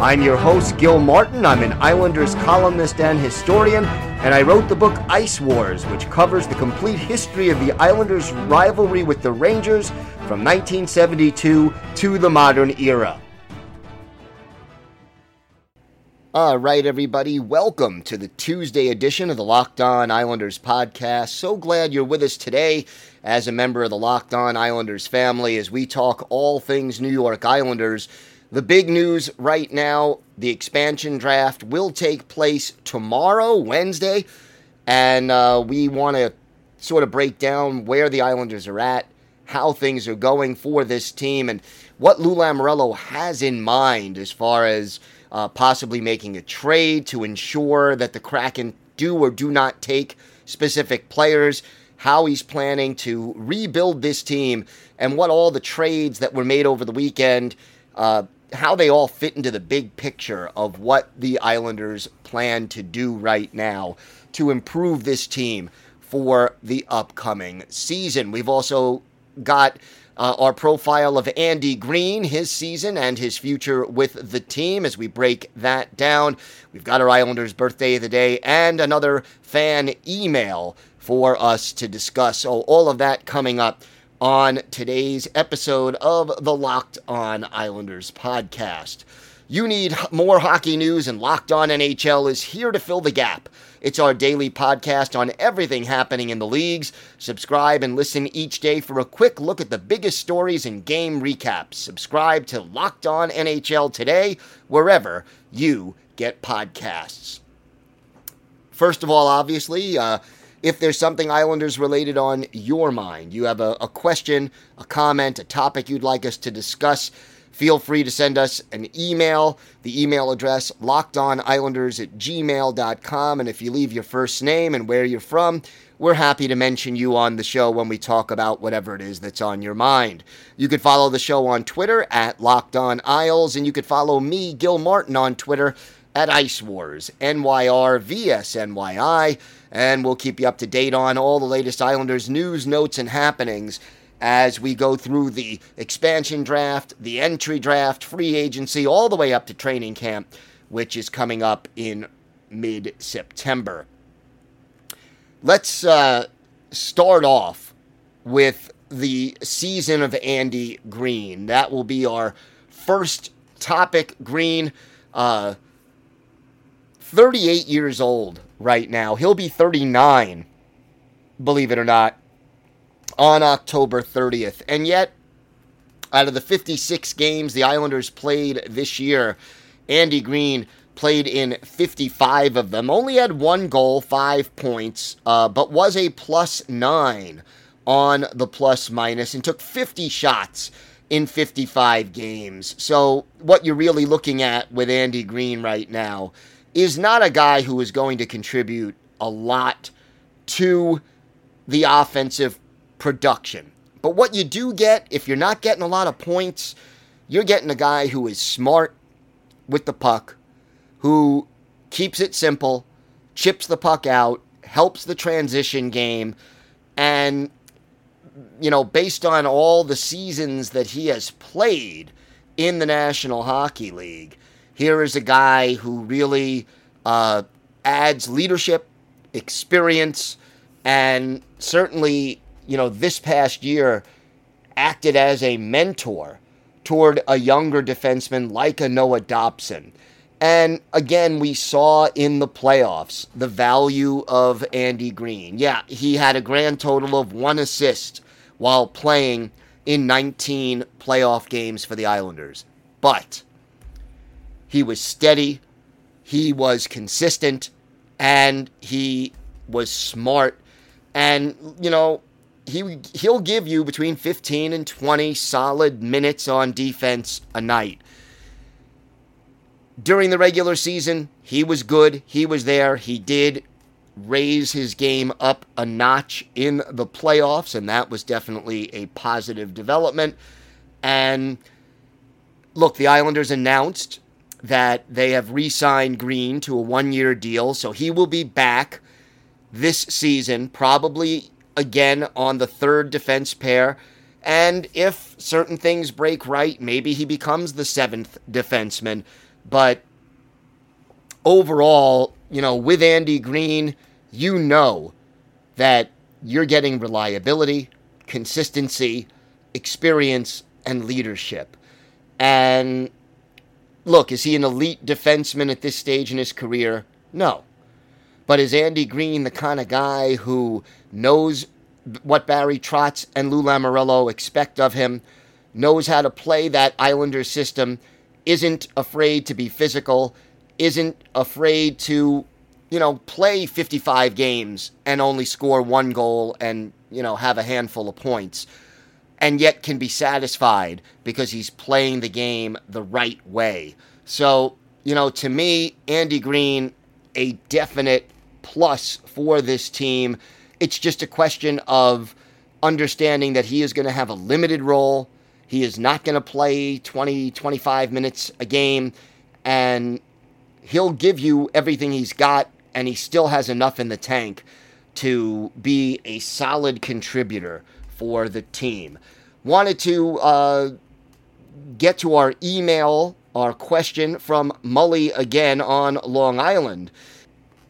I'm your host, Gil Martin. I'm an Islanders columnist and historian, and I wrote the book Ice Wars, which covers the complete history of the Islanders' rivalry with the Rangers from 1972 to the modern era. All right, everybody, welcome to the Tuesday edition of the Locked On Islanders podcast. So glad you're with us today as a member of the Locked On Islanders family as we talk all things New York Islanders. The big news right now the expansion draft will take place tomorrow, Wednesday, and uh, we want to sort of break down where the Islanders are at, how things are going for this team, and what Lou Lamoriello has in mind as far as uh, possibly making a trade to ensure that the Kraken do or do not take specific players, how he's planning to rebuild this team, and what all the trades that were made over the weekend, uh, how they all fit into the big picture of what the Islanders plan to do right now to improve this team for the upcoming season. We've also got uh, our profile of Andy Greene, his season, and his future with the team as we break that down. We've got our Islanders' birthday of the day and another fan email for us to discuss. So, all of that coming up on today's episode of the Locked On Islanders podcast. You need more hockey news, and Locked On NHL is here to fill the gap. It's our daily podcast on everything happening in the leagues. Subscribe and listen each day for a quick look at the biggest stories and game recaps. Subscribe to Locked On NHL today, wherever you get podcasts. First of all, obviously, uh, if there's something Islanders related on your mind, you have a, a question, a comment, a topic you'd like us to discuss feel free to send us an email. The email address, lockedonislanders at gmail.com. And if you leave your first name and where you're from, we're happy to mention you on the show when we talk about whatever it is that's on your mind. You could follow the show on Twitter at Locked On Isles, and you could follow me, Gil Martin, on Twitter at Ice Wars, NYRVSNYI, and we'll keep you up to date on all the latest Islanders news, notes, and happenings as we go through the expansion draft, the entry draft, free agency, all the way up to training camp, which is coming up in mid September. Let's uh, start off with the season of Andy Greene. That will be our first topic. Greene, uh, 38 years old right now. He'll be 39, believe it or not, on October 30th. And yet, out of the 56 games the Islanders played this year, Andy Greene played in 55 of them. Only had one goal, five points, uh, but was a plus nine on the plus minus and took 50 shots in 55 games. So, what you're really looking at with Andy Greene right now is not a guy who is going to contribute a lot to the offensive production. But what you do get, if you're not getting a lot of points, you're getting a guy who is smart with the puck, who keeps it simple, chips the puck out, helps the transition game, and, you know, based on all the seasons that he has played in the National Hockey League, here is a guy who really uh, adds leadership, experience, and certainly you know, this past year acted as a mentor toward a younger defenseman like a Noah Dobson. And again, we saw in the playoffs the value of Andy Greene. Yeah, he had a grand total of one assist while playing in 19 playoff games for the Islanders. But he was steady, he was consistent, and he was smart. And, you know, he he'll give you between 15 and 20 solid minutes on defense a night. during the regular season, he was good. He was there. He did raise his game up a notch in the playoffs, and that was definitely a positive development. And look, the Islanders announced that they have re signed Greene to a one year deal, so he will be back this season, probably again on the third defense pair. And if certain things break right, maybe he becomes the seventh defenseman. But overall, you know, with Andy Greene, you know that you're getting reliability, consistency, experience, and leadership. And look, is he an elite defenseman at this stage in his career? No. But is Andy Greene the kind of guy who knows what Barry Trotz and Lou Lamoriello expect of him, knows how to play that Islander system, isn't afraid to be physical, isn't afraid to, you know, play 55 games and only score one goal and, you know, have a handful of points, and yet can be satisfied because he's playing the game the right way. So, you know, to me, Andy Greene, a definite plus for this team. It's just a question of understanding that he is going to have a limited role. He is not going to play 20, 25 minutes a game, and he'll give you everything he's got, and he still has enough in the tank to be a solid contributor for the team. Wanted to uh, get to our email, our question from Mully again on Long Island.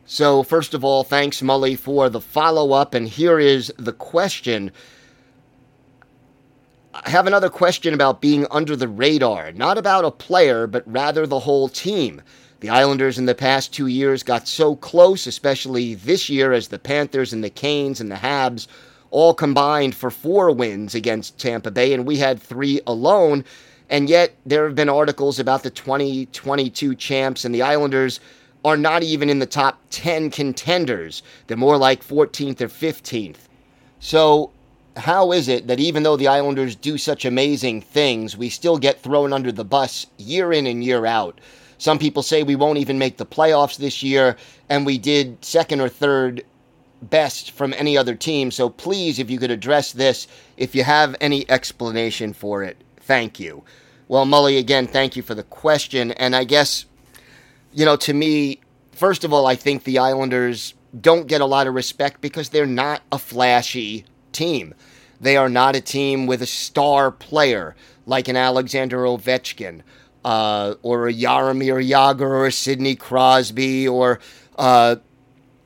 So, first of all, thanks, Mully, for the follow up. And here is the question. I have another question about being under the radar, not about a player, but rather the whole team. The Islanders in the past two years got so close, especially this year, as the Panthers and the Canes and the Habs all combined for four wins against Tampa Bay, and we had three alone. And yet, there have been articles about the 2022 champs and the Islanders are not even in the top 10 contenders. They're more like 14th or 15th. So, how is it that even though the Islanders do such amazing things, we still get thrown under the bus year in and year out? Some people say we won't even make the playoffs this year, and we did second or third best from any other team. So please, if you could address this, if you have any explanation for it, thank you. Well, Mully, again, thank you for the question. And I guess you know, to me, first of all, I think the Islanders don't get a lot of respect because they're not a flashy team. They are not a team with a star player like an Alexander Ovechkin uh, or a Jaromir Jagr or a Sidney Crosby or, uh,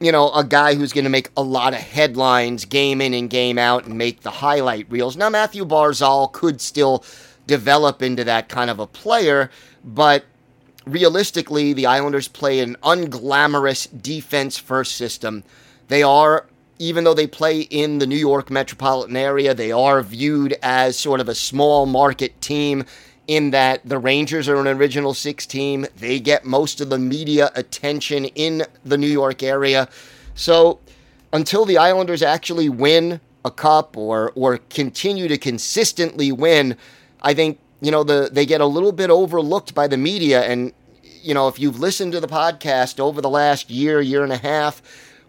you know, a guy who's going to make a lot of headlines game in and game out and make the highlight reels. Now, Matthew Barzal could still develop into that kind of a player, but realistically, the Islanders play an unglamorous defense first system. They are, even though they play in the New York metropolitan area, they are viewed as sort of a small market team in that the Rangers are an original six team. They get most of the media attention in the New York area. So until the Islanders actually win a cup or or continue to consistently win, I think you know, the they get a little bit overlooked by the media. And, you know, if you've listened to the podcast over the last year, year and a half,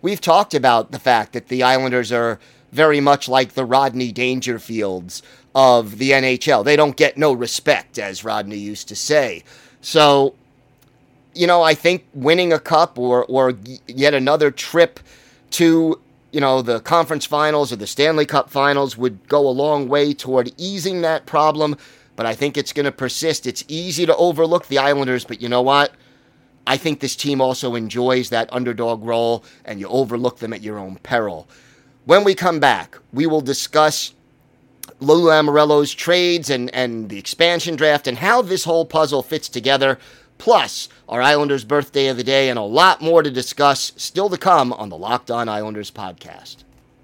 we've talked about the fact that the Islanders are very much like the Rodney Dangerfields of the NHL. They don't get no respect, as Rodney used to say. So, you know, I think winning a cup or or yet another trip to you know the conference finals or the Stanley Cup finals would go a long way toward easing that problem but I think it's going to persist. It's easy to overlook the Islanders, but you know what? I think this team also enjoys that underdog role, and you overlook them at your own peril. When we come back, we will discuss Lou Lamoriello's trades and, and the expansion draft and how this whole puzzle fits together, plus our Islanders' birthday of the day, and a lot more to discuss still to come on the Locked On Islanders podcast.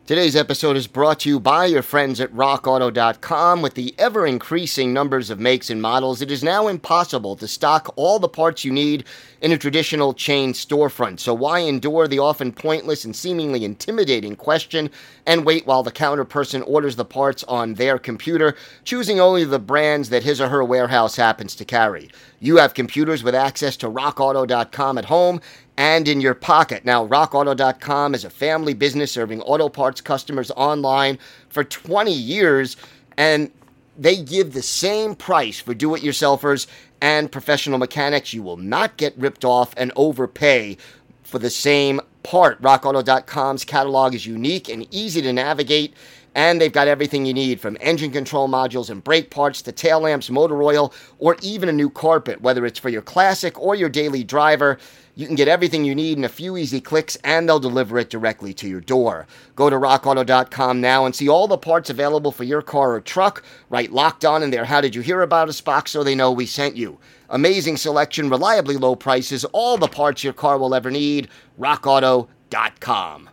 Today's episode is brought to you by your friends at rockauto.com. With the ever increasing numbers of makes and models, it is now impossible to stock all the parts you need in a traditional chain storefront. So, why endure the often pointless and seemingly intimidating question and wait while the counter person orders the parts on their computer, choosing only the brands that his or her warehouse happens to carry? You have computers with access to rockauto.com at home and in your pocket. Now, rockauto.com is a family business serving auto parts customers online for 20 years, and they give the same price for do it yourselfers and professional mechanics. You will not get ripped off and overpay for the same part. RockAuto.com's catalog is unique and easy to navigate, and they've got everything you need from engine control modules and brake parts to tail lamps, motor oil, or even a new carpet. Whether it's for your classic or your daily driver, you can get everything you need in a few easy clicks, and they'll deliver it directly to your door. Go to rockauto.com now and see all the parts available for your car or truck. Write locked on in their. How did you hear about us box so they know we sent you? Amazing selection, reliably low prices, all the parts your car will ever need. RockAuto.com.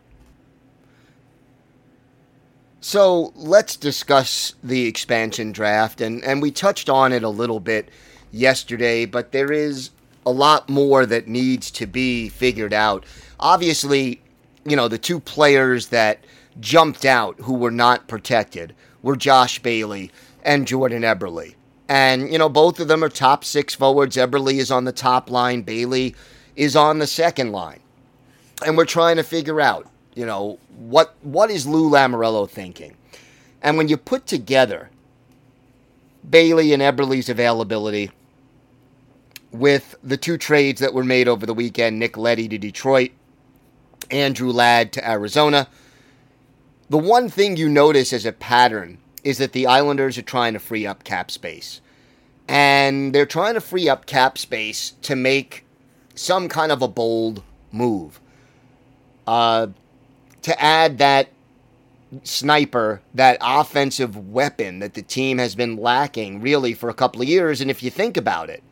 So let's discuss the expansion draft, and, and we touched on it a little bit yesterday, but there is a lot more that needs to be figured out. Obviously, you know, the two players that jumped out who were not protected were Josh Bailey and Jordan Eberle. And, you know, both of them are top six forwards. Eberle is on the top line, Bailey is on the second line. And we're trying to figure out, you know, what what is Lou Lamoriello thinking? And when you put together Bailey and Eberle's availability with the two trades that were made over the weekend, Nick Leddy to Detroit, Andrew Ladd to Arizona, the one thing you notice as a pattern is that the Islanders are trying to free up cap space. And they're trying to free up cap space to make some kind of a bold move. Uh, to add that sniper, that offensive weapon that the team has been lacking really for a couple of years. And if you think about it,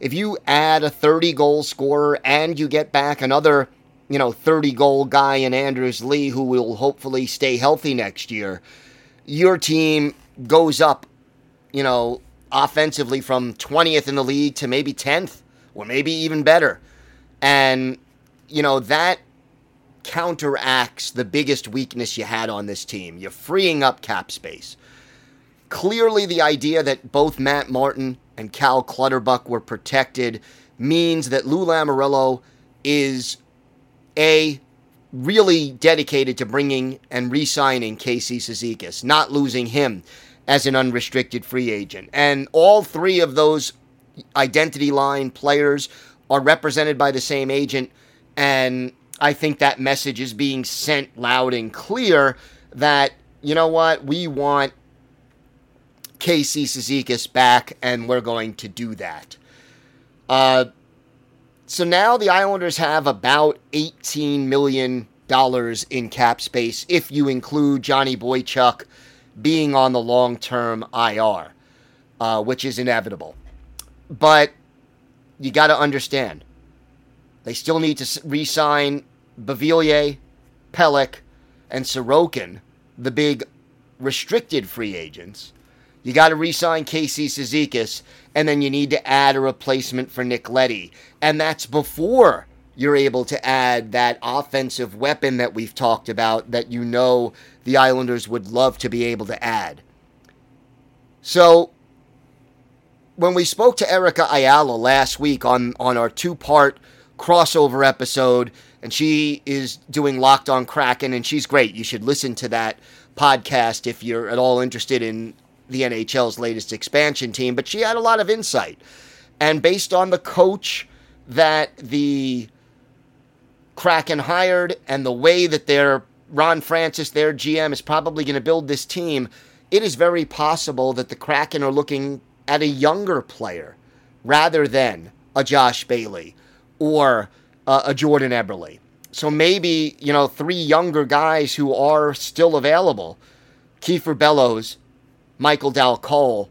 if you add a 30 goal scorer and you get back another, you know, 30 goal guy in Anders Lee who will hopefully stay healthy next year, your team goes up, you know, offensively from 20th in the league to maybe 10th or maybe even better. And, you know, that counteracts the biggest weakness you had on this team. You're freeing up cap space. Clearly, the idea that both Matt Martin and Cal Clutterbuck were protected means that Lou Lamoriello is a really dedicated to bringing and re-signing Casey Cizikas, not losing him as an unrestricted free agent. And all three of those identity line players are represented by the same agent, and I think that message is being sent loud and clear that you know what we want Casey Cizikas back, and we're going to do that. Uh, so now the Islanders have about $18 million in cap space if you include Johnny Boychuk being on the long term IR, uh, which is inevitable. But you got to understand, they still need to re sign Beauvillier, Pelech, and Sorokin, the big restricted free agents. You got to re sign Casey Cizikas, and then you need to add a replacement for Nick Leddy. And that's before you're able to add that offensive weapon that we've talked about that you know the Islanders would love to be able to add. So, when we spoke to Erica Ayala last week on, on our two part crossover episode, and she is doing Locked on Kraken, and she's great. You should listen to that podcast if you're at all interested in the NHL's latest expansion team, but she had a lot of insight. And based on the coach that the Kraken hired and the way that their Ron Francis, their GM, is probably going to build this team, it is very possible that the Kraken are looking at a younger player rather than a Josh Bailey or uh, a Jordan Eberle. So maybe, you know, three younger guys who are still available Kiefer Bellows, Michael Dal Colle,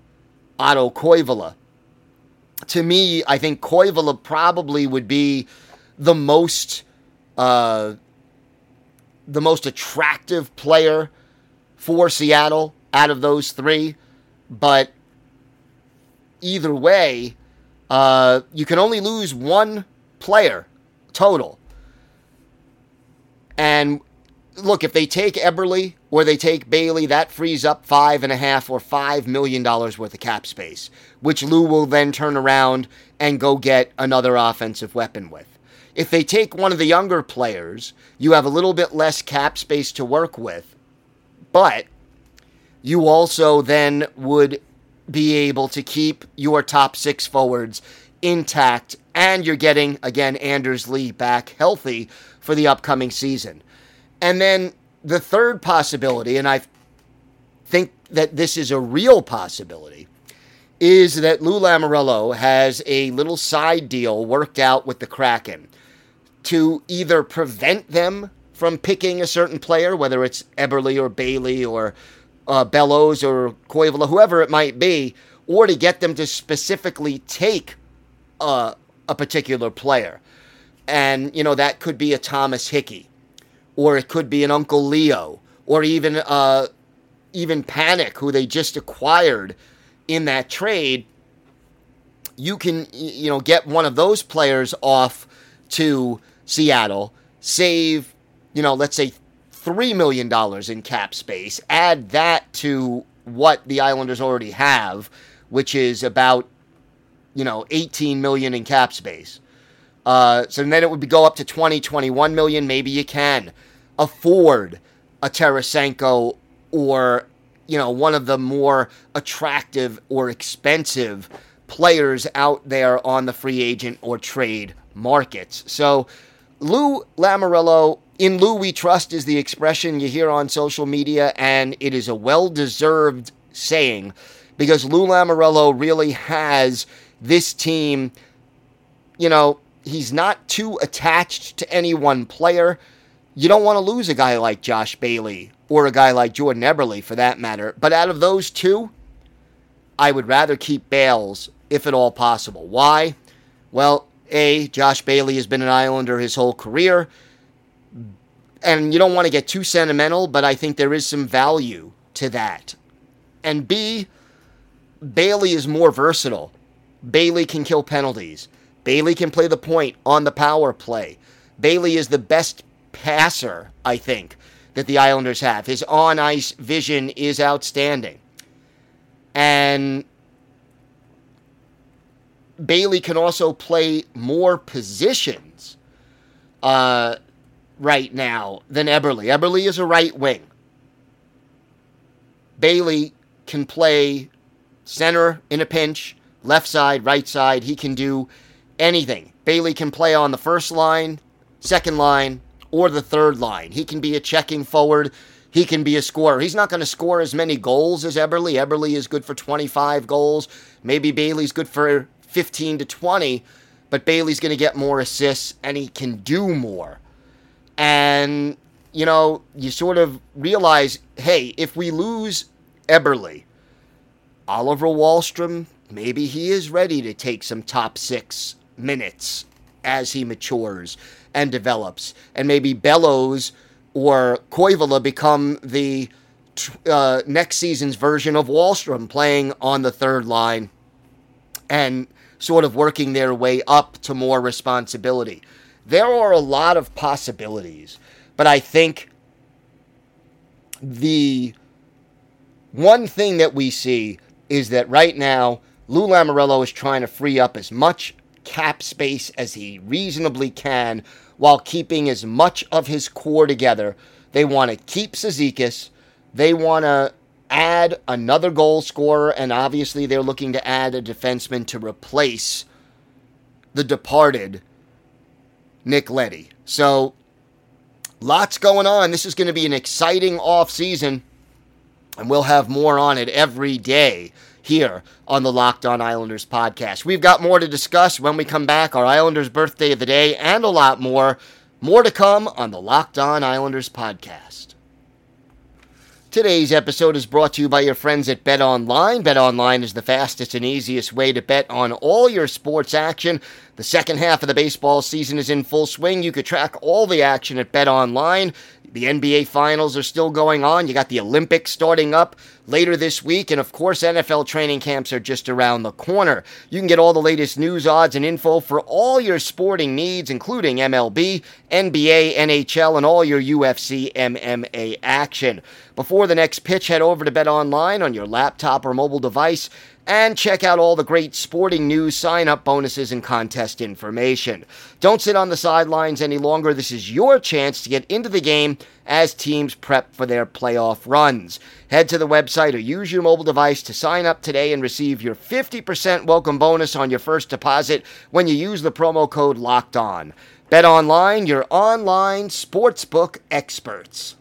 Otto Koivula. To me, I think Koivula probably would be the most uh, the most attractive player for Seattle out of those three. But either way, uh, you can only lose one player total. And look, if they take Eberle or they take Bailey, that frees up five and a half or five million dollars worth of cap space, which Lou will then turn around and go get another offensive weapon with. If they take one of the younger players, you have a little bit less cap space to work with, but you also then would be able to keep your top six forwards intact, and you're getting, again, Anders Lee back healthy for the upcoming season. And then the third possibility, and I think that this is a real possibility, is that Lou Lamoriello has a little side deal worked out with the Kraken to either prevent them from picking a certain player, whether it's Eberle or Bailey or uh, Bellows or Koivula, whoever it might be, or to get them to specifically take uh, a particular player. And, you know, that could be a Thomas Hickey, or it could be an Uncle Leo, or even uh, even Panik, who they just acquired in that trade. You can, you know, get one of those players off to Seattle, save, you know, let's say $3 million in cap space, add that to what the Islanders already have, which is about, you know, 18 million in cap space. Uh, so then it would go up to 20, 21 million. Maybe you can afford a Tarasenko or, you know, one of the more attractive or expensive players out there on the free agent or trade markets. So Lou Lamoriello, in Lou we trust is the expression you hear on social media, and it is a well deserved saying because Lou Lamoriello really has this team, you know, he's not too attached to any one player. You don't want to lose a guy like Josh Bailey or a guy like Jordan Eberle for that matter. But out of those two, I would rather keep Bales if at all possible. Why? Well, a, Josh Bailey has been an Islander his whole career. And you don't want to get too sentimental, but I think there is some value to that. And B, Bailey is more versatile. Bailey can kill penalties. Bailey can play the point on the power play. Bailey is the best passer, I think, that the Islanders have. His on ice vision is outstanding. And Bailey can also play more positions uh, right now than Eberle. Eberle is a right wing. Bailey can play center in a pinch, left side, right side. He can do anything. Bailey can play on the first line, second line, or the third line. He can be a checking forward. He can be a scorer. He's not going to score as many goals as Eberle. Eberle is good for 25 goals. Maybe Bailey's good for 15 to 20, but Bailey's going to get more assists and he can do more. And, you know, you sort of realize hey, if we lose Eberle, Oliver Wahlstrom, maybe he is ready to take some top six minutes as he matures and develops. And maybe Bellows or Koivula become the uh, next season's version of Wahlstrom playing on the third line and sort of working their way up to more responsibility. There are a lot of possibilities, but I think the one thing that we see is that right now Lou Lamoriello is trying to free up as much cap space as he reasonably can while keeping as much of his core together. They want to keep Cizikas. They want to add another goal scorer, and obviously they're looking to add a defenseman to replace the departed Nick Leddy. So, lots going on. This is going to be an exciting off season, and we'll have more on it every day here on the Locked On Islanders podcast. We've got more to discuss when we come back, our Islanders birthday of the day, and a lot more. More to come on the Locked On Islanders podcast. Today's episode is brought to you by your friends at Bet Online. Bet Online is the fastest and easiest way to bet on all your sports action. The second half of the baseball season is in full swing. You could track all the action at Bet Online. The NBA Finals are still going on. You got the Olympics starting up later this week. And of course, NFL training camps are just around the corner. You can get all the latest news, odds, and info for all your sporting needs, including MLB, NBA, NHL, and all your UFC MMA action. Before the next pitch, head over to Bet Online on your laptop or mobile device and check out all the great sporting news, sign up bonuses, and contest information. Don't sit on the sidelines any longer. This is your chance to get into the game as teams prep for their playoff runs. Head to the website or use your mobile device to sign up today and receive your 50% welcome bonus on your first deposit when you use the promo code LOCKED ON. Bet online, your online sportsbook experts.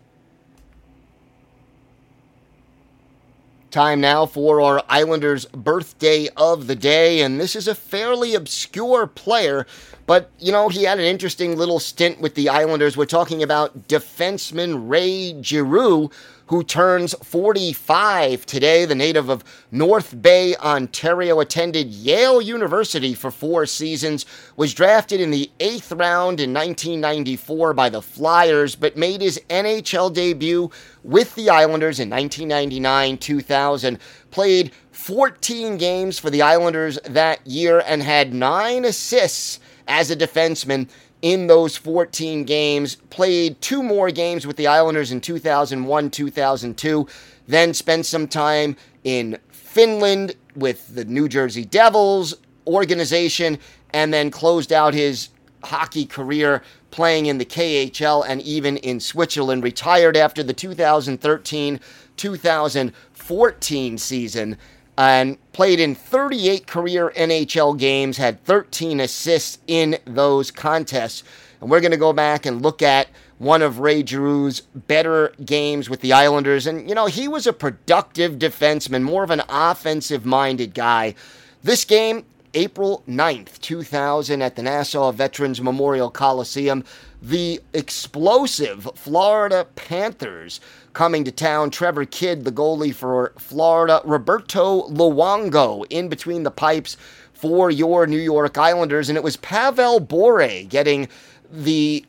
Time now for our Islanders birthday of the day, and this is a fairly obscure player, but you know, he had an interesting little stint with the Islanders. We're talking about defenseman Ray Giroux, who turns 45 today. The native of North Bay, Ontario, attended Yale University for four seasons, was drafted in the eighth round in 1994 by the Flyers, but made his NHL debut with the Islanders in 1999 2000. Played 14 games for the Islanders that year and had nine assists as a defenseman in those 14 games. Played two more games with the Islanders in 2001 2002. Then spent some time in Finland with the New Jersey Devils organization, and then closed out his hockey career playing in the KHL and even in Switzerland. Retired after the 2013 2014 season and played in 38 career NHL games, had 13 assists in those contests. And we're going to go back and look at one of Ray Giroux's better games with the Islanders. And, you know, he was a productive defenseman, more of an offensive minded guy. This game, April 9th, 2000, at the Nassau Veterans Memorial Coliseum, the explosive Florida Panthers coming to town. Trevor Kidd, the goalie for Florida. Roberto Luongo in between the pipes for your New York Islanders. And it was Pavel Bure getting the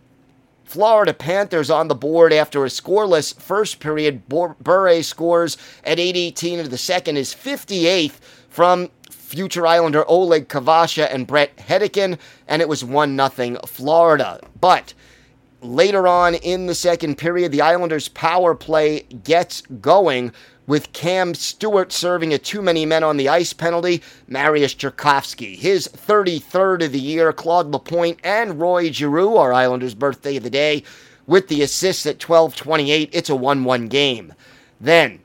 Florida Panthers on the board after a scoreless first period. Bure scores at 8:18 into the second, his 58th from future Islander Oleg Kvasha and Bret Hedican, and it was 1 0 Florida. But later on in the second period, the Islanders' power play gets going with Cam Stewart serving a too many men on the ice penalty. Mariusz Czerkawski, his 33rd of the year. Claude Lapointe and Ray Giroux, our Islanders' birthday of the day, with the assists at 12:28. It's a 1-1 game. Then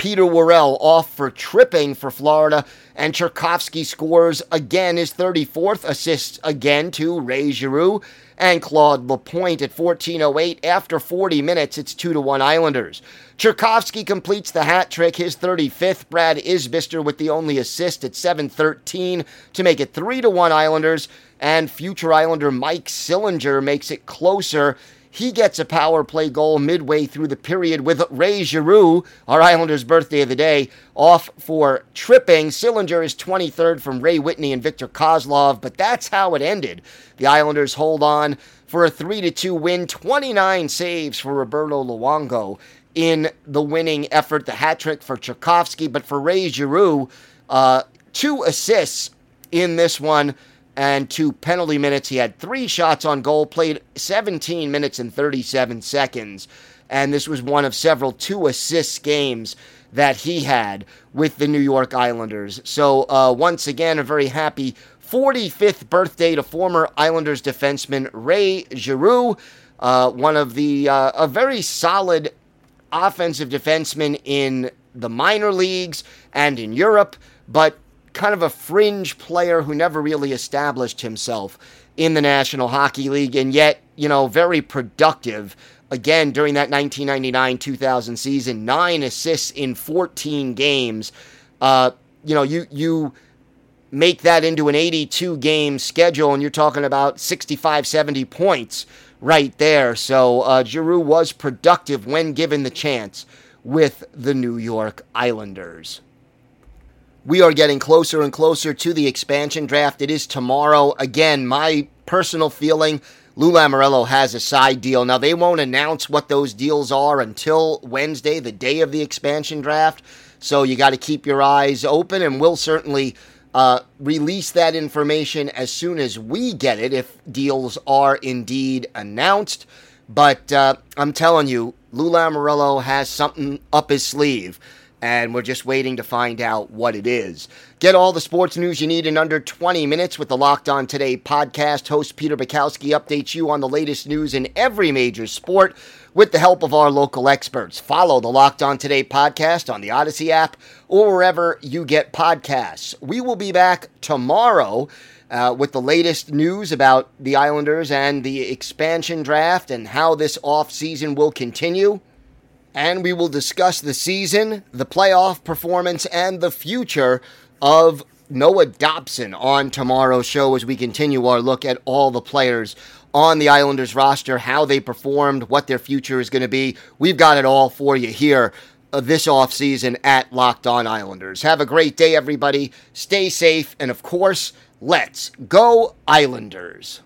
Peter Worrell off for tripping for Florida, and Czerkawski scores again his 34th assist again to Ray Giroux and Claude Lapointe at 14:08 after 40 minutes. It's 2 to 1 Islanders. Czerkawski completes the hat trick, his 35th. Brad Isbister with the only assist at 7:13 to make it 3 to 1 Islanders, and future Islander Mike Sillinger makes it closer he gets a power play goal midway through the period with Ray Giroux, our Islanders' birthday of the day, off for tripping. Sillinger is 23rd from Ray Whitney and Victor Kozlov, but that's how it ended. The Islanders hold on for a 3 2 win, 29 saves for Roberto Luongo in the winning effort. The hat trick for Czerkawski, but for Ray Giroux, uh, two assists in this one and two penalty minutes. He had three shots on goal, played 17 minutes and 37 seconds. And this was one of several two assist games that he had with the New York Islanders. So, uh, once again, a very happy 45th birthday to former Islanders defenseman Ray Giroux, uh, one of the, uh, a very solid offensive defenseman in the minor leagues and in Europe, but kind of a fringe player who never really established himself in the National Hockey League, and yet, you know, very productive. Again, during that 1999 2000 season, nine assists in 14 games. Uh, you know, you, you make that into an 82 game schedule, and you're talking about 65, 70 points right there. So uh, Giroux was productive when given the chance with the New York Islanders. We are getting closer and closer to the expansion draft. It is tomorrow. Again, my personal feeling Lou Lamoriello has a side deal. Now, they won't announce what those deals are until Wednesday, the day of the expansion draft. So you got to keep your eyes open, and we'll certainly uh, release that information as soon as we get it if deals are indeed announced. But uh, I'm telling you, Lou Lamoriello has something up his sleeve and we're just waiting to find out what it is. Get all the sports news you need in under 20 minutes with the Locked On Today podcast. Host Peter Bukowski updates you on the latest news in every major sport with the help of our local experts. Follow the Locked On Today podcast on the Odyssey app or wherever you get podcasts. We will be back tomorrow. Uh, with the latest news about the Islanders and the expansion draft and how this offseason will continue and we will discuss the season, the playoff performance, and the future of Noah Dobson on tomorrow's show as we continue our look at all the players on the Islanders roster, how they performed, what their future is going to be. We've got it all for you here uh, this offseason at Locked On Islanders. Have a great day, everybody. Stay safe, and of course, let's go, Islanders.